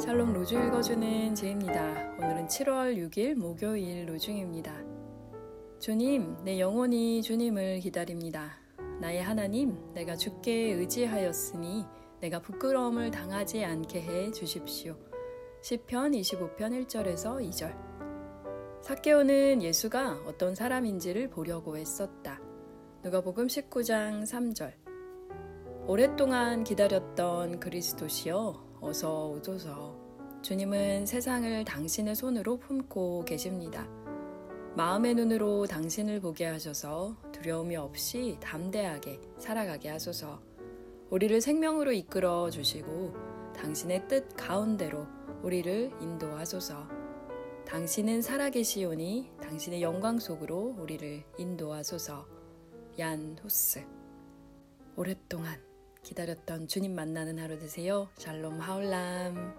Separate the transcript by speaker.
Speaker 1: 샬롬 로주 읽어주는 제입니다. 오늘은 7월 6일 목요일 로중입니다. 주님, 내 영혼이 주님을 기다립니다. 나의 하나님, 내가 주께 의지하였으니 내가 부끄러움을 당하지 않게 해 주십시오. 시편 25편 1절에서 2절. 사케오는 예수가 어떤 사람인지를 보려고 했었다. 누가복음 19장 3절. 오랫동안 기다렸던 그리스도시여 어서 오소서. 주님은 세상을 당신의 손으로 품고 계십니다. 마음의 눈으로 당신을 보게 하셔서 두려움이 없이 담대하게 살아가게 하소서. 우리를 생명으로 이끌어 주시고 당신의 뜻 가운데로 우리를 인도하소서. 당신은 살아계시오니 당신의 영광 속으로 우리를 인도하소서. 얀 후스. 오랫동안 기다렸던 주님 만나는 하루 되세요. 샬롬 하울람.